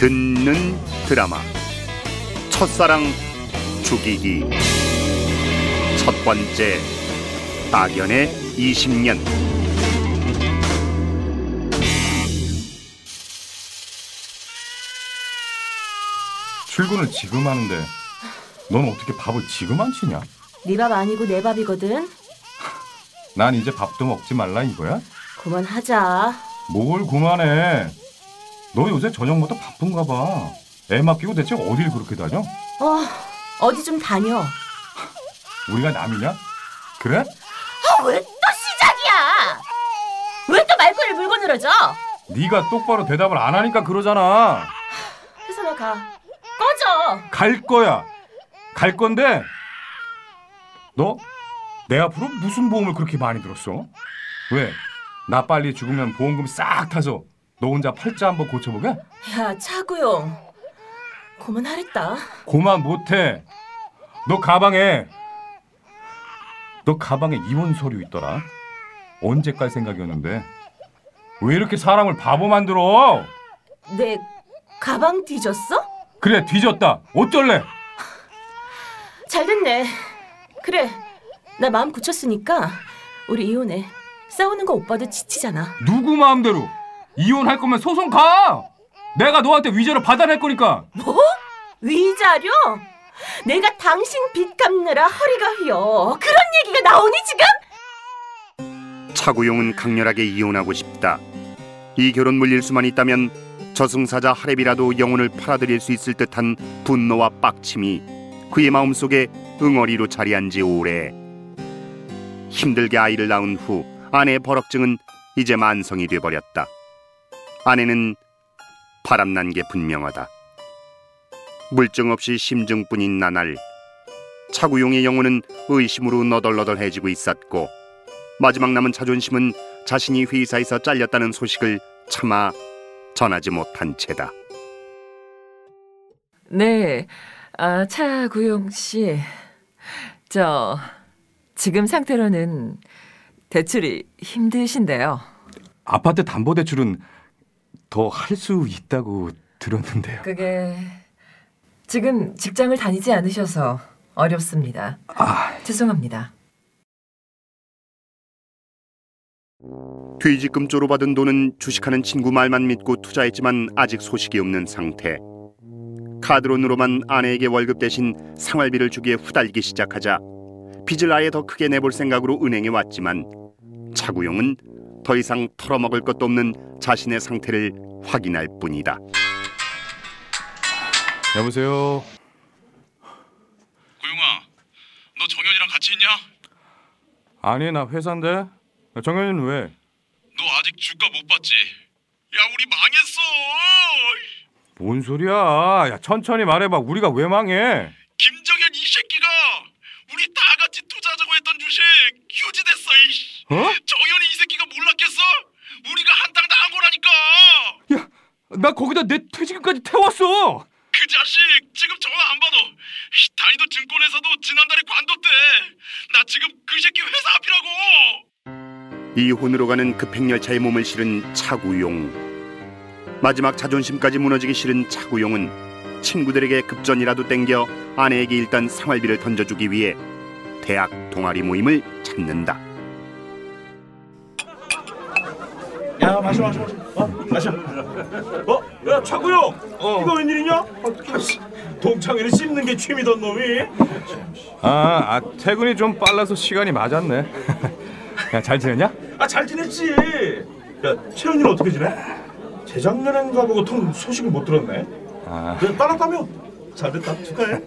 듣는 드라마 첫사랑 죽이기 첫 번째 악연의 20년 출근을 지금 하는데 넌 어떻게 밥을 지금 안 치냐? 네 밥 아니고 내 밥이거든. 난 이제 밥도 먹지 말라 이거야? 그만하자. 뭘 그만해. 너 요새 저녁마다 바쁜가 봐. 애 맡기고 대체 어딜 그렇게 다녀? 어, 어디 좀 다녀. 우리가 남이냐? 그래? 아, 왜 또 시작이야? 왜 또 말꼬리를 물고 늘어져? 네가 똑바로 대답을 안 하니까 그러잖아. 혜선아 가. 꺼져. 갈 거야. 갈 건데 너 내 앞으로 무슨 보험을 그렇게 많이 들었어? 왜? 나 빨리 죽으면 보험금 싹 타서 너 혼자 팔자 한번 고쳐보게? 야, 차구용. 그만하랬다. 고만 못해. 너 가방에 너 가방에 이혼 서류 있더라. 언제 깔 생각이었는데 왜 이렇게 사람을 바보 만들어? 내 가방 뒤졌어? 그래 뒤졌다. 어쩔래? 잘 됐네. 그래. 나 마음 굳혔으니까 우리 이혼해. 싸우는 거 오빠도 지치잖아. 누구 마음대로 이혼할 거면 소송 가. 내가 너한테 위자료 받아낼 거니까. 뭐? 위자료? 내가 당신 빚 갚느라 허리가 휘어. 그런 얘기가 나오니 지금? 차구용은 강렬하게 이혼하고 싶다. 이 결혼 물릴 수만 있다면 저승사자 하랩이라도 영혼을 팔아들일 수 있을 듯한 분노와 빡침이 그의 마음속에 응어리로 자리한 지 오래. 힘들게 아이를 낳은 후 아내의 버럭증은 이제 만성이 돼버렸다. 아내는 바람난 게 분명하다. 물증 없이 심증뿐인 나날 차구용의 영혼은 의심으로 너덜너덜해지고 있었고 마지막 남은 자존심은 자신이 회사에서 잘렸다는 소식을 차마 전하지 못한 채다. 네, 아, 차구용 씨. 저, 지금 상태로는 대출이 힘드신데요. 아파트 담보 대출은 더 할 수 있다고 들었는데요. 그게 지금 직장을 다니지 않으셔서 어렵습니다. 아, 죄송합니다. 퇴직금조로 받은 돈은 주식하는 친구 말만 믿고 투자했지만 아직 소식이 없는 상태. 카드론으로만 아내에게 월급 대신 생활비를 주기에 후달기 시작하자 빚을 아예 더 크게 내볼 생각으로 은행에 왔지만 차구용은 더 이상 털어먹을 것도 없는 자신의 상태를 확인할 뿐이다. 여보세요. 고용아, 너 정현이랑 같이 있냐? 아니 나 회사인데. 정현이는 왜? 너 아직 주가 못 받지? 야, 우리 망했어. 뭔 소리야? 야 천천히 말해봐. 우리가 왜 망해? 김정현 이 새끼가 우리 다 같이 투자하자고 했던 주식 휴지됐어. 이씨. 어? 정현이 이 새끼가 몰랐겠어? 우리가 한탕 당한 거라니까. 나 거기다 내 퇴직금까지 태웠어. 그 자식 지금 전화 안 받아. 이, 다니던 증권회사도 지난달에 관뒀대. 나 지금 그 새끼 회사 앞이라고. 이혼으로 가는 급행열차에 몸을 실은 차구용. 마지막 자존심까지 무너지기 싫은 차구용은 친구들에게 급전이라도 땡겨 아내에게 일단 생활비를 던져주기 위해 대학 동아리 모임을 찾는다. 야 마셔 마셔 마셔 어 마셔 어? 야 차구 형 이거 웬일이냐? 어, 아이씨, 동창회를 씹는 게 취미던 놈이 아, 아 퇴근이 좀 빨라서 시간이 맞았네. 야 잘 지냈냐? 아 잘 지냈지 야 채연이는 어떻게 지내? 재작년엔 가 보고 통 소식을 못 들었네 아 야 따랐다며? 잘됐다 축하해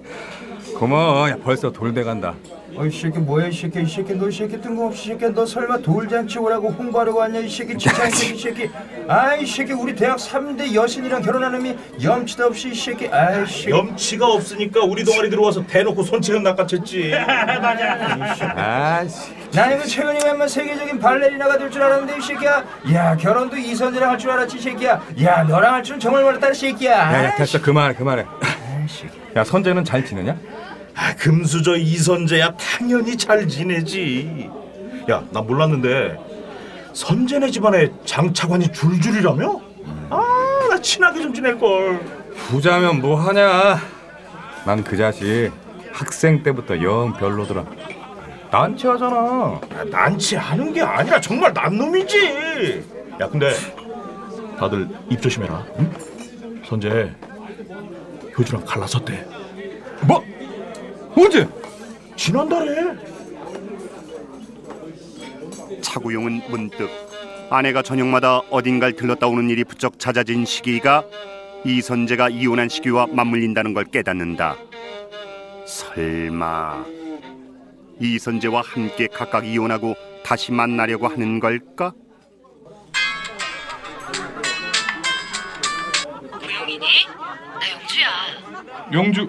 고마워. 야 벌써 돌 돼 간다. 어이 새끼 뭐야 이 새끼? 이 새끼 너이 새끼 뜬금없이 이 새끼 너 설마 돌잔치 오라고 홍보하려고 왔냐 이 새끼? 지창 새끼 이 새끼? 아이 새끼 우리 대학 3대 여신이랑 결혼한 놈이 염치도 없이 이 새끼. 아이 새끼. 염치가 없으니까 우리 동아리 들어와서 대놓고 손치는 낚아챘지. 아씨. 나 이거 최근에 웬만 세계적인 발레리나가 될 줄 알았는데 이 새끼야. 야 결혼도 이선재랑 할 줄 알았지 이 새끼야. 야 너랑 할 줄은 정말 몰랐다 이 새끼야. 야야 됐어. 그만해 그만해. 아이, 새끼. 야 선재는 잘 지내냐? 아 금수저 이선재야 당연히 잘 지내지 야 나 몰랐는데 선재네 집안에 장차관이 줄줄이라며? 아 나 친하게 좀 지낼 걸 부자면 뭐 하냐? 난 그 자식 학생 때부터 영 별로더라. 난치하잖아. 야, 난치하는 게 아니라 정말 난놈이지. 야 근데 다들 입 조심해라. 응? 선재 효주랑 갈라섰대. 뭐? 언제? 지난달에. 차구용은 문득 아내가 저녁마다 어딘가를 들렀다 오는 일이 부쩍 잦아진 시기가 이선재가 이혼한 시기와 맞물린다는 걸 깨닫는다. 설마 이선재와 함께 각각 이혼하고 다시 만나려고 하는 걸까? 고영이니? 나 영주야. 영주.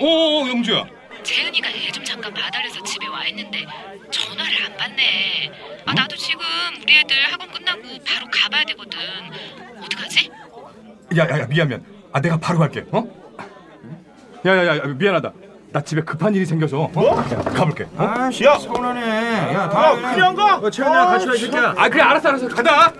오, 영주야. 재은이가 애 좀 잠깐 봐달래서 집에 와 있는데 전화를 안 받네. 아 나도 지금 우리 애들 학원 끝나고 바로 가봐야 되거든. 어떡하지? 야, 야, 야, 미안, 미안. 아, 내가 바로 갈게. 어? 야, 야, 야, 미안하다. 나 집에 급한 일이 생겨서. 어? 야, 가볼게. 어? 아, 야! 서운하네. 야, 아 다음에 그냥 가. 어, 채연이랑 같이 와, 이 새끼야. 아, 그래, 알았어, 알았어. 간다.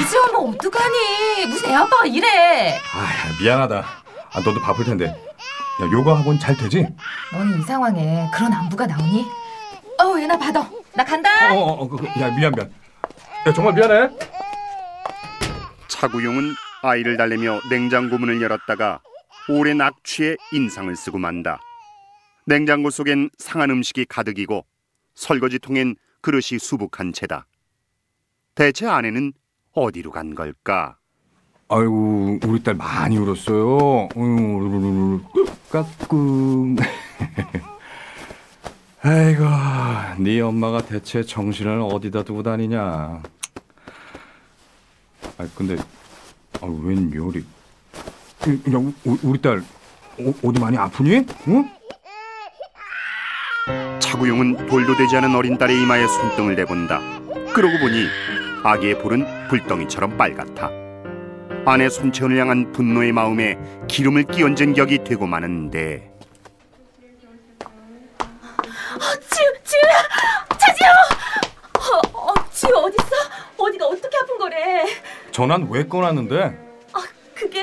이제 오면 어떡하니? 무슨 애 아빠가 이래? 아, 야, 미안하다. 아, 너도 바쁠 텐데. 야, 요가 학원 잘 되지? 너는 이 상황에 그런 안부가 나오니? 어우 얘나 받아. 나 간다. 어, 어, 어, 그, 야, 미안, 미안. 야, 정말 미안해. 차구용은 아이를 달래며 냉장고 문을 열었다가 오랜 악취에 인상을 쓰고 만다. 냉장고 속엔 상한 음식이 가득이고 설거지통엔 그릇이 수북한 채다. 대체 아내는 어디로 간 걸까? 아이고, 우리 딸 많이 울었어요. 까꿍. 아이고, 네 엄마가 대체 정신을 어디다 두고 다니냐. 아, 근데 아, 웬 요리? 야, 우- 우리 딸 어, 어디 많이 아프니? 응? 차구용은 돌도 되지 않은 어린 딸의 이마에 손등을 대본다. 그러고 보니 아기의 볼은 불덩이처럼 빨갛다. 아내 손채원을 향한 분노의 마음에 기름을 끼얹은 격이 되고 마는데 지우 지우야, 차지우. 어, 어 지우 어디 있어? 어디가 어떻게 아픈 거래? 전화는 왜 꺼놨는데? 아 그게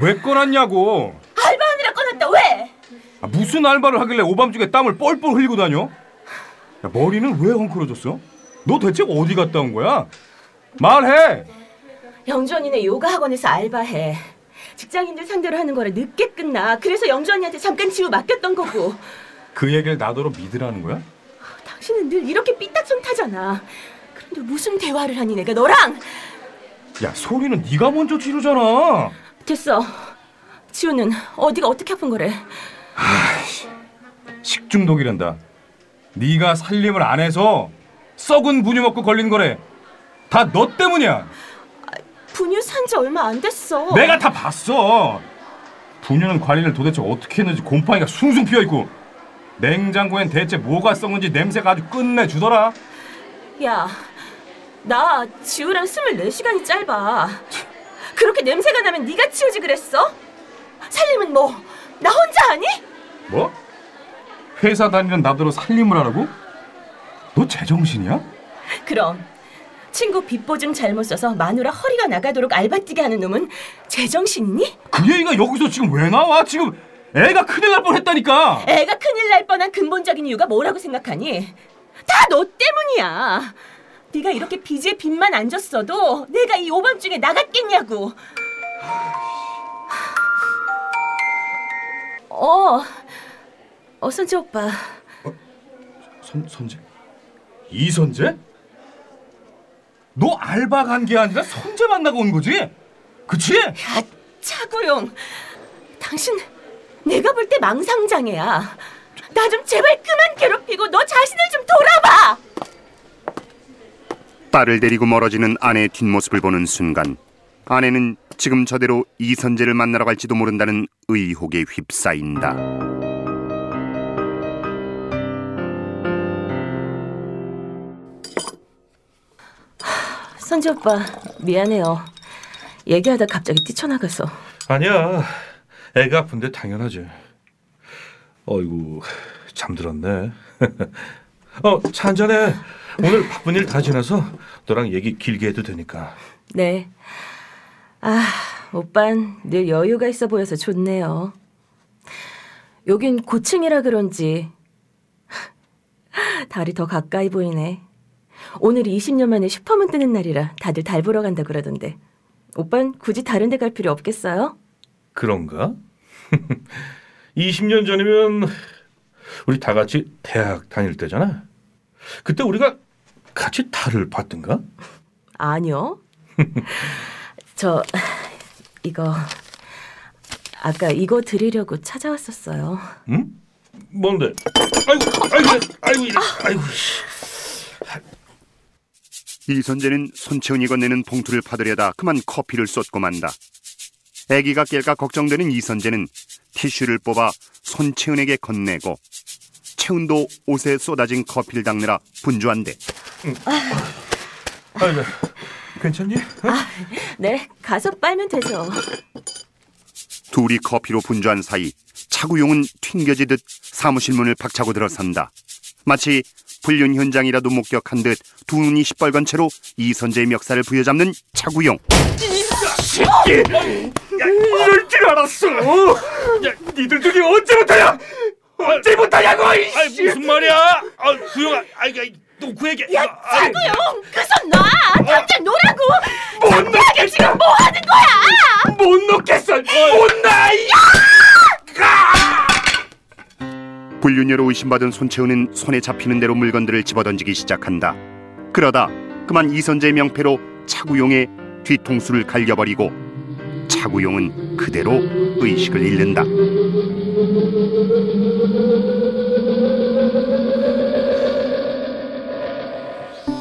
왜 꺼놨냐고? 알바하느라 꺼냈다 왜? 아, 무슨 알바를 하길래 오밤중에 땀을 뻘뻘 흘리고 다녀? 야, 머리는 왜 헝클어졌어? 너 대체 어디 갔다 온 거야? 말해! 영주 언니네 요가 학원에서 알바해. 직장인들 상대로 하는 거라 늦게 끝나. 그래서 영주 언니한테 잠깐 지우 맡겼던 거고. 그 얘기를 나더러 믿으라는 거야? 당신은 늘 이렇게 삐딱선 타잖아. 그런데 무슨 대화를 하니 내가 너랑? 야 소리는 네가 먼저 지르잖아 됐어. 지우는 어디가 어떻게 아픈 거래? 식중독이란다 네가 살림을 안 해서 썩은 분유 먹고 걸린 거래 다 너 때문이야 분유 산지 얼마 안 됐어. 내가 다 봤어 분유는 관리를 도대체 어떻게 했는지 곰팡이가 숭숭 피어 있고 냉장고엔 대체 뭐가 썩는지 냄새가 아주 끝내주더라 야, 나 지우랑 24시간이 짧아. 그렇게 냄새가 나면 네가 치우지 그랬어? 살림은 뭐? 나 혼자 하니? 뭐? 회사 다니는 나더러 살림을 하라고? 너 제정신이야? 그럼 친구 빚보증 잘못 써서 마누라 허리가 나가도록 알바 뛰게 하는 놈은 제정신이니? 그 얘기가 여기서 지금 왜 나와? 지금 애가 큰일 날 뻔했다니까. 애가 큰일 날 뻔한 근본적인 이유가 뭐라고 생각하니? 다 너 때문이야. 네가 이렇게 빚에 빚만 안 졌어도 내가 이 오밤중에 나갔겠냐고. 어, 어 선재 오빠. 선 선재? 이선재? 너 알바 간 게 아니라 선재 만나고 온 거지? 그치? 야, 차구용. 당신 내가 볼 때 망상장애야. 나 좀 제발 그만 괴롭히고 너 자신을 좀 돌아봐. 딸을 데리고 멀어지는 아내의 뒷모습을 보는 순간 아내는 지금 저대로 이선재를 만나러 갈지도 모른다는 의혹에 휩싸인다. 선재 오빠 미안해요. 얘기하다 갑자기 뛰쳐나가서. 아니야. 애가 아픈데 당연하지. 어이구 잠들었네. 어, 차 한잔해. 오늘 바쁜 일 다 지나서 너랑 얘기 길게 해도 되니까. 네. 아, 오빤 늘 여유가 있어 보여서 좋네요. 여긴 고층이라 그런지 달이 더 가까이 보이네. 오늘이 20년 만에 슈퍼문 뜨는 날이라 다들 달 보러 간다 그러던데. 오빤 굳이 다른 데 갈 필요 없겠어요? 그런가? 20년 전이면 우리 다 같이 대학 다닐 때잖아. 그때 우리가 같이 달을 봤던가? 아니요. 저 이거 아까 이거 드리려고 찾아왔었어요. 응? 뭔데? 아이고, 아이고, 아이고, 이래. 아이고. 이선재는 손채은이 건네는 봉투를 받으려다 그만 커피를 쏟고 만다. 아기가 깰까 걱정되는 이선재는 티슈를 뽑아 손채은에게 건네고 채은도 옷에 쏟아진 커피를 닦느라 분주한데 아이고, 괜찮니? 어? 네, 가서 빨면 되죠. 둘이 커피로 분주한 사이 차구용은 튕겨지듯 사무실 문을 박차고 들어선다. 마치 불륜 현장이라도 목격한 듯 두 눈이 시뻘건 채로 이선재의 멱살을 부여잡는 차구용. 이럴 줄 알았어. 야, 니들 둘이 언제부터야? 언제부터냐고? 아이 무슨 말이야? 아, 구영아, 아이, 아이, 너그 얘기. 야, 차구용, 그 손 놔! 당장 놓으라고! 못 놓겠어. 지금 뭐 하는 거야? 못 놓겠어. 못 놔. 이 불륜녀로 의심받은 손채은은 손에 잡히는 대로 물건들을 집어던지기 시작한다. 그러다 그만 이선재의 명패로 차구용의 뒤통수를 갈겨버리고 차구용은 그대로 의식을 잃는다.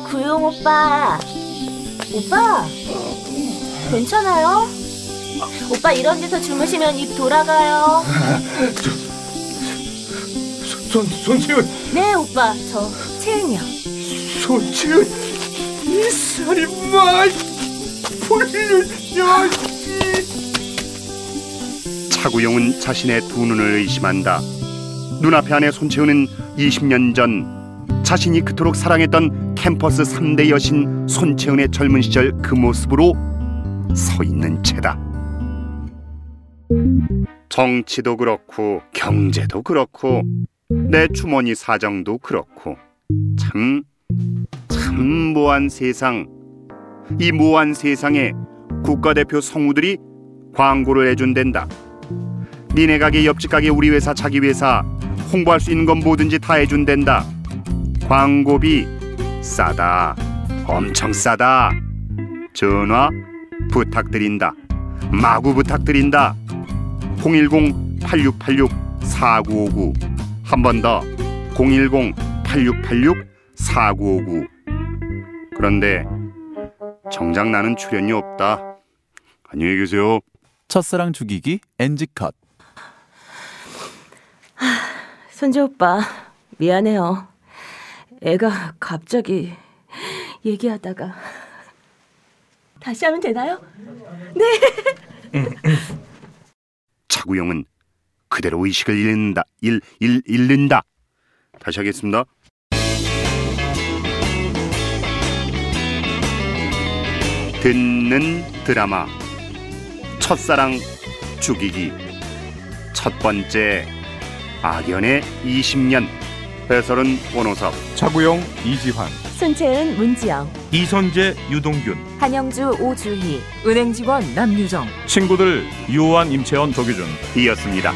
구용 오빠. 오빠. 괜찮아요? 오빠 이런 데서 주무시면 입 돌아가요. 손, 손채은, 네, 오빠. 저 채은이요. 손채은, 이 살인마, 불륜녀. 차구용은 자신의 두 눈을 의심한다. 눈앞에 안에 손채은은 20년 전 자신이 그토록 사랑했던 캠퍼스 3대 여신 손채은의 젊은 시절 그 모습으로 서 있는 채다. 정치도 그렇고 경제도 그렇고 내 주머니 사정도 그렇고 참, 참 모한 세상 이 모한 세상에 국가대표 성우들이 광고를 해준댄다. 니네 가게 옆집 가게 우리 회사 자기 회사 홍보할 수 있는 건 뭐든지 다 해준댄다. 광고비 싸다. 엄청 싸다. 전화 부탁드린다. 마구 부탁드린다. 010-8686-4959 한 번 더 010-8686-4959 그런데 정작 나는 출연료 없다. 안녕히 계세요. 첫사랑 죽이기 NG 컷. 손재 오빠, 미안해요. 애가 갑자기 얘기하다가 다시 하면 되나요? 차구용은 그대로 의식을 잃는다. 잃, 잃, 잃는다. 다시 하겠습니다. 듣는 드라마 첫사랑 죽이기 첫 번째 악연의 20년 해설은 원호섭 차구용 이지환 손채은 문지영, 이선재, 유동균. 한영주 오주희, 은행 직원 남유정. 친구들 유호한 임채원 조규준 이었습니다.